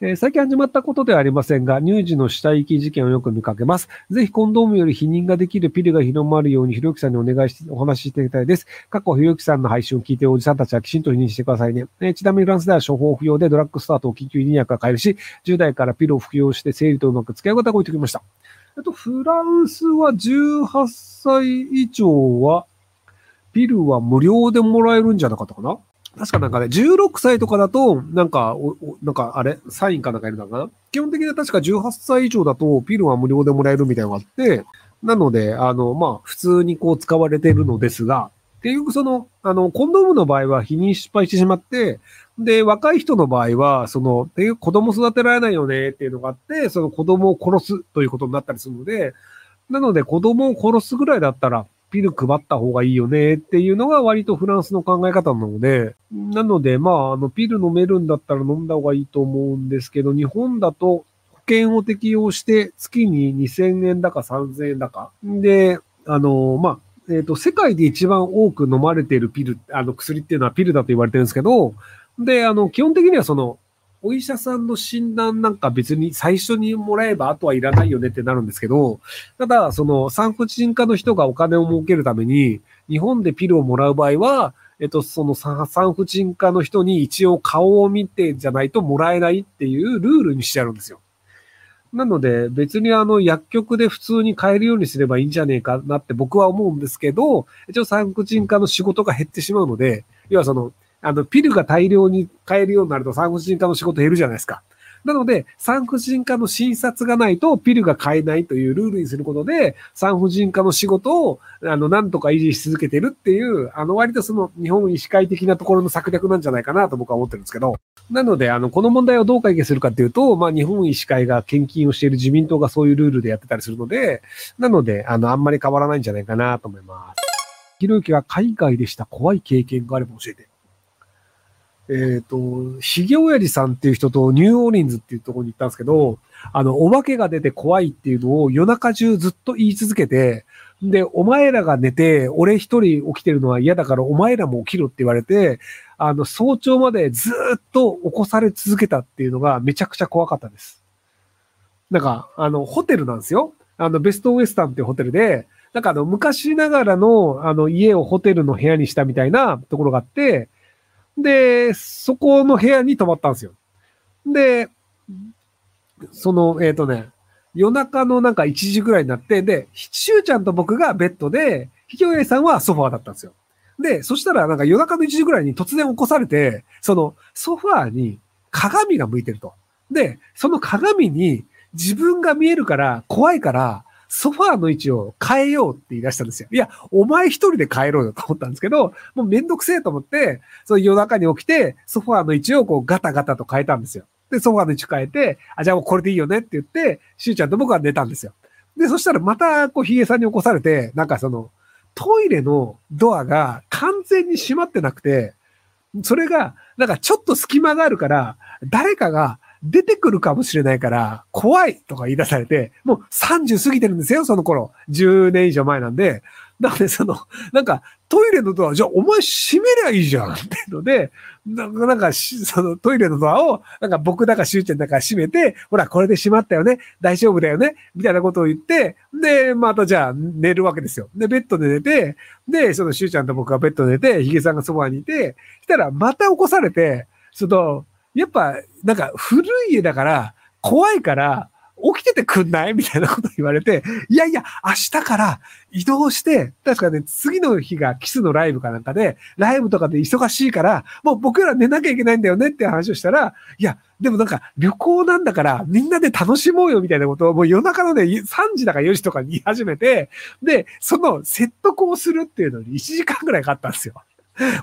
えー、最近始まったことではありませんが、乳児の死体遺棄事件をよく見かけます。ぜひコンドームより否認ができるピルが広まるように、ひろゆきさんにお願いして、お話ししていきたいです。過去、ひろゆきさんの配信を聞いておじさんたちはきちんと否認してくださいね。えー、ちなみにフランスでは処方不要でドラッグスタートを緊急医薬が買えるし、10代からピルを服用して生理とうまく付き合い方が置いてきました。あと、フランスは18歳以上は、ピルは無料でもらえるんじゃなかったかな？確かなんかね、16歳とかだと、なんか、おなんかあれ、サインかなんかいるのかな？基本的には確か18歳以上だと、ピルは無料でもらえるみたいなのがあって、なので、あの、まあ、普通にこう使われているのですが、結局その、あの、コンドームの場合は否認失敗してしまって、で、若い人の場合は、その、結局子供育てられないよねっていうのがあって、その子供を殺すということになったりするので、なので子供を殺すぐらいだったら、ピル配った方がいいよねっていうのが割とフランスの考え方なので、なので、まあ、あの、ピル飲めるんだったら飲んだ方がいいと思うんですけど、日本だと保険を適用して月に2000円だか3000円だか。で、あの、まあ、えっ、ー、と、世界で一番多く飲まれているピル、あの、薬っていうのはピルだと言われてるんですけど、で、あの、基本的にはその、お医者さんの診断なんか別に最初にもらえばあとはいらないよねってなるんですけど、ただ、その産婦人科の人がお金を儲けるために、日本でピルをもらう場合は、えっと、その産婦人科の人に一応顔を見てじゃないともらえないっていうルールにしてあるんですよ。なので、別にあの薬局で普通に買えるようにすればいいんじゃねえかなって僕は思うんですけど、一応産婦人科の仕事が減ってしまうので、要はその、あの、ピルが大量に買えるようになると産婦人科の仕事減るじゃないですか。なので、産婦人科の診察がないとピルが買えないというルールにすることで、産婦人科の仕事を、あの、なんとか維持し続けてるっていう、あの、割とその日本医師会的なところの策略なんじゃないかなと僕は思ってるんですけど。なので、あの、この問題をどう解決するかっていうと、まあ、日本医師会が献金をしている自民党がそういうルールでやってたりするので、なので、あの、あんまり変わらないんじゃないかなと思います。ひろゆきが海外でした怖い経験があれば教えて。えっ、ー、と、ヒゲオヤジさんっていう人とニューオーリンズっていうところに行ったんですけど、あの、お化けが出て怖いっていうのを夜中中ずっと言い続けて、で、お前らが寝て、俺一人起きてるのは嫌だからお前らも起きろって言われて、あの、早朝までずっと起こされ続けたっていうのがめちゃくちゃ怖かったです。なんか、あの、ホテルなんですよ。あの、ベストウエスタンっていうホテルで、なんかあの、昔ながらの、あの、家をホテルの部屋にしたみたいなところがあって、で、そこの部屋に泊まったんですよ。で、その、えっ、ー、とね、夜中のなんか1時ぐらいになって、で、しゅうちゃんと僕がベッドで、ひきおえさんはソファーだったんですよ。で、そしたらなんか夜中の1時ぐらいに突然起こされて、そのソファーに鏡が向いてると。で、その鏡に自分が見えるから怖いから、ソファーの位置を変えようって言い出したんですよ。いや、お前一人で変えろよと思ったんですけど、もうめんどくせえと思って、その夜中に起きて、ソファーの位置をこうガタガタと変えたんですよ。で、ソファーの位置変えて、あ、じゃあもうこれでいいよねって言って、しゅうちゃんと僕は寝たんですよ。で、そしたらまた、こう、ヒゲさんに起こされて、なんかその、トイレのドアが完全に閉まってなくて、それが、なんかちょっと隙間があるから、誰かが出てくるかもしれないから、怖いとか言い出されて、もう30過ぎてるんですよ、その頃。10年以上前なんで。なので、その、なんか、トイレのドア、じゃあお前閉めりゃいいじゃんっていうので、なんか、そのトイレのドアを、なんか僕だかしゅうちゃんだか閉めて、ほら、これで閉まったよね、大丈夫だよね、みたいなことを言って、で、またじゃあ寝るわけですよ。で、ベッドで寝て、で、そのしゅうちゃんと僕がベッドで寝て、ヒゲさんがそばにいて、したらまた起こされて、その、やっぱ、なんか古い家だから、怖いから、起きててくんない？みたいなこと言われて、いやいや、明日から移動して、確かね、次の日がキスのライブかなんかで、ライブとかで忙しいから、もう僕ら寝なきゃいけないんだよねって話をしたら、いや、でもなんか旅行なんだからみんなで楽しもうよみたいなことをもう夜中のね、3時だか4時とかに言い始めて、で、その説得をするっていうのに1時間ぐらいかかったんですよ。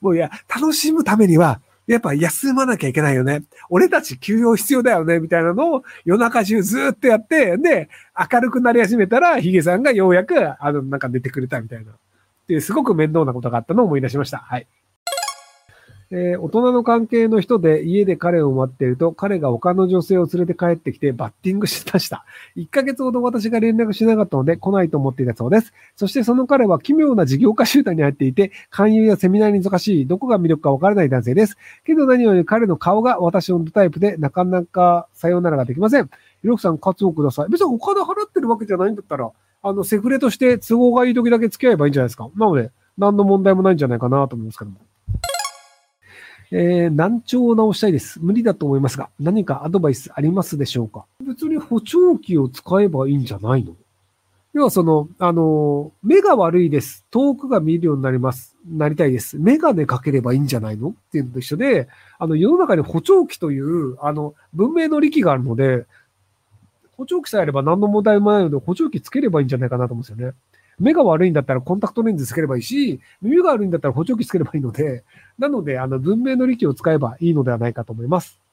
もういや、楽しむためには、やっぱ休まなきゃいけないよね。俺たち休養必要だよね、みたいなのを夜中中ずっとやって、で、明るくなり始めたら、ヒゲさんがようやく、あの、なんか寝てくれたみたいな。っていう、すごく面倒なことがあったのを思い出しました。はい。えー、大人の関係の人で家で彼を待っていると、彼が他の女性を連れて帰ってきてバッティングしました。1ヶ月ほど私が連絡しなかったので来ないと思っていたそうです。そしてその彼は奇妙な事業家集団に入っていて、勧誘やセミナーに忙しい、どこが魅力かわからない男性です。けど何より彼の顔が私のタイプで、なかなかさようならができません。ひろきさん、活をください。別にお金払ってるわけじゃないんだったら、あの、セフレとして都合がいい時だけ付き合えばいいんじゃないですか。なので、何の問題もないんじゃないかなと思いますけども。えー、難聴を直したいです。無理だと思いますが、何かアドバイスありますでしょうか？別に補聴器を使えばいいんじゃないの？要はその、あの、目が悪いです。遠くが見えるようになります。なりたいです。メガネかければいいんじゃないの？っていうのと一緒で、あの、世の中に補聴器という、あの、文明の力があるので、補聴器さえあれば何の問題もないので、補聴器つければいいんじゃないかなと思うんですよね。目が悪いんだったらコンタクトレンズつければいいし、耳が悪いんだったら補聴器つければいいので、なので、あの、文明の利器を使えばいいのではないかと思います。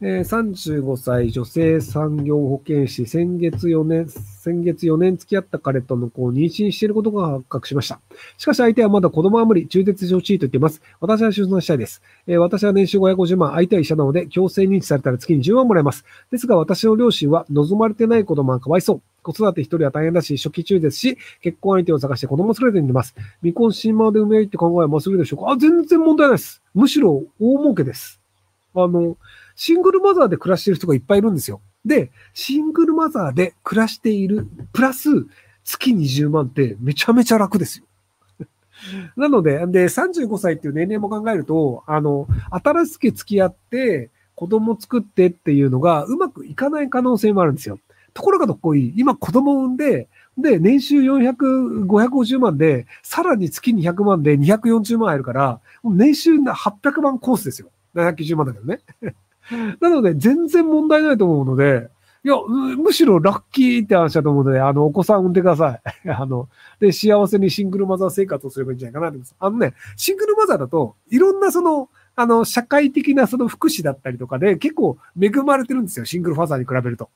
えー、35歳女性産業保健師、先月4年、先月4年付き合った彼との子を妊娠していることが発覚しました。しかし相手はまだ子供は無理、中絶してほしいと言っています。私は出産したいです。えー、私は年収550万、相手は医者なので、強制認知されたら月に10万もらえます。ですが私の両親は望まれてない子供はかわいそう。子育て一人は大変だし、初期中ですし、結婚相手を探して子供を連れてにます。未婚新間で埋めよいって考えはもうすぐでしょうかあ、全然問題ないです。むしろ大儲けです。あの、シングルマザーで暮らしてる人がいっぱいいるんですよ。で、シングルマザーで暮らしている、プラス月20万ってめちゃめちゃ楽ですよ。なので、で、35歳っていう年齢も考えると、あの、新しく付き合って子供作ってっていうのがうまくいかない可能性もあるんですよ。ところがどっこいい。今子供産んで、で、年収400、550万で、さらに月200万で240万入るから、年収800万コースですよ。790万だけどね。なので、全然問題ないと思うので、いや、むしろラッキーって話だと思うので、あの、お子さん産んでください。あの、で、幸せにシングルマザー生活をすればいいんじゃないかなと思います。あのね、シングルマザーだと、いろんなその、あの、社会的なその福祉だったりとかで結構恵まれてるんですよ。シングルファザーに比べると。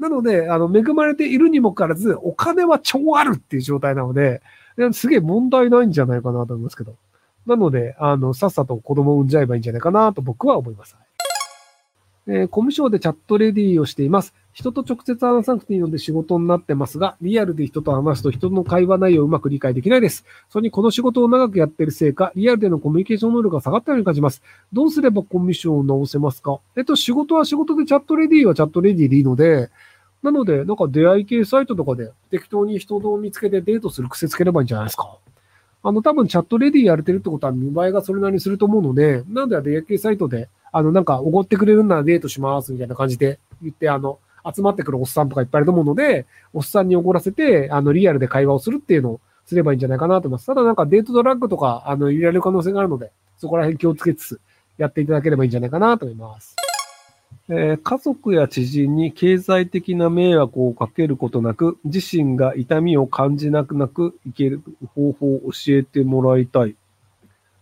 なので、あの、恵まれているにもかかわらず、お金は超あるっていう状態なので、すげえ問題ないんじゃないかなと思いますけど。なので、あの、さっさと子供を産んじゃえばいいんじゃないかなと僕は思います。えー、コミュ障でチャットレディをしています。人と直接話さなくていいので仕事になってますが、リアルで人と話すと人の会話内容をうまく理解できないです。それにこの仕事を長くやってるせいか、リアルでのコミュニケーション能力が下がったように感じます。どうすればコミュ障を直せますか？えっと、仕事は仕事でチャットレディはチャットレディでいいので、なので、なんか出会い系サイトとかで適当に人を見つけてデートする癖つければいいんじゃないですか。あの、多分チャットレディやれてるってことは見栄えがそれなりにすると思うので、なんで出会い系サイトであの、なんか、おごってくれるならデートします、みたいな感じで言って、あの、集まってくるおっさんとかいっぱいいると思うので、おっさんにおごらせて、あの、リアルで会話をするっていうのをすればいいんじゃないかなと思います。ただなんかデートドラッグとか、あの、入れられる可能性があるので、そこら辺気をつけつつ、やっていただければいいんじゃないかなと思います。えー、家族や知人に経済的な迷惑をかけることなく、自身が痛みを感じなくなくいける方法を教えてもらいたい。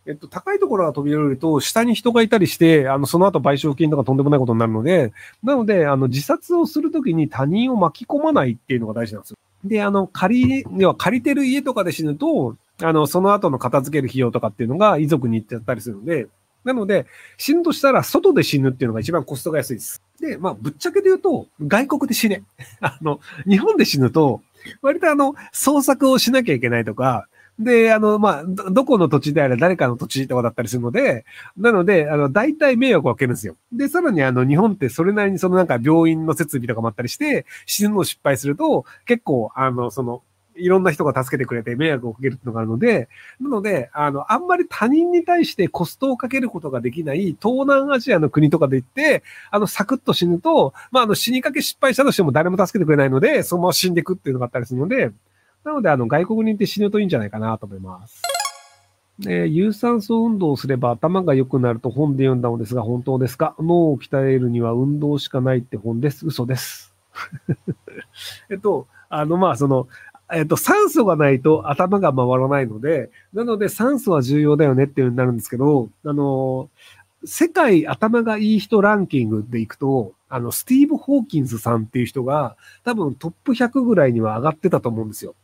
えっと、高いところが飛び降りると、下に人がいたりして、あの、その後賠償金とかとんでもないことになるので、なので、あの、自殺をするときに他人を巻き込まないっていうのが大事なんですよ。で、あの、借り、要は借りてる家とかで死ぬと、あの、その後の片付ける費用とかっていうのが遺族に行っちゃったりするので、なので、死ぬとしたら外で死ぬっていうのが一番コストが安いです。で、まあ、ぶっちゃけで言うと、外国で死ね。あの、日本で死ぬと、割とあの、捜索をしなきゃいけないとか、で、あの、まあ、どこの土地であれ誰かの土地とかだったりするので、なので、あの、大体迷惑をかけるんですよ。で、さらにあの、日本ってそれなりにそのなんか病院の設備とかもあったりして、死ぬの失敗すると、結構、あの、その、いろんな人が助けてくれて迷惑をかけるっていうのがあるので、なので、あの、あんまり他人に対してコストをかけることができない東南アジアの国とかで行って、あの、サクッと死ぬと、まあ、あの、死にかけ失敗したとしても誰も助けてくれないので、そのまま死んでいくっていうのがあったりするので、なので、あの、外国に行って死ぬといいんじゃないかなと思います。え有酸素運動をすれば頭が良くなると本で読んだのですが、本当ですか？脳を鍛えるには運動しかないって本です。嘘です。えっと、あの、まあ、その、えっと、酸素がないと頭が回らないので、なので酸素は重要だよねっていうになるんですけど、あの、世界頭がいい人ランキングでいくと、あの、スティーブ・ホーキンスさんっていう人が多分トップ100ぐらいには上がってたと思うんですよ。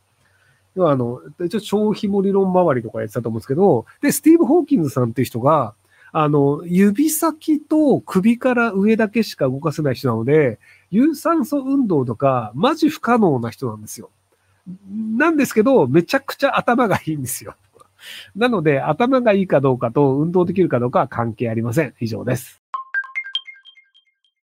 要はあの、一応超紐理論周りとかやってたと思うんですけど、で、スティーブ・ホーキンズさんっていう人が、あの、指先と首から上だけしか動かせない人なので、有酸素運動とか、マジ不可能な人なんですよ。なんですけど、めちゃくちゃ頭がいいんですよ。なので、頭がいいかどうかと運動できるかどうかは関係ありません。以上です。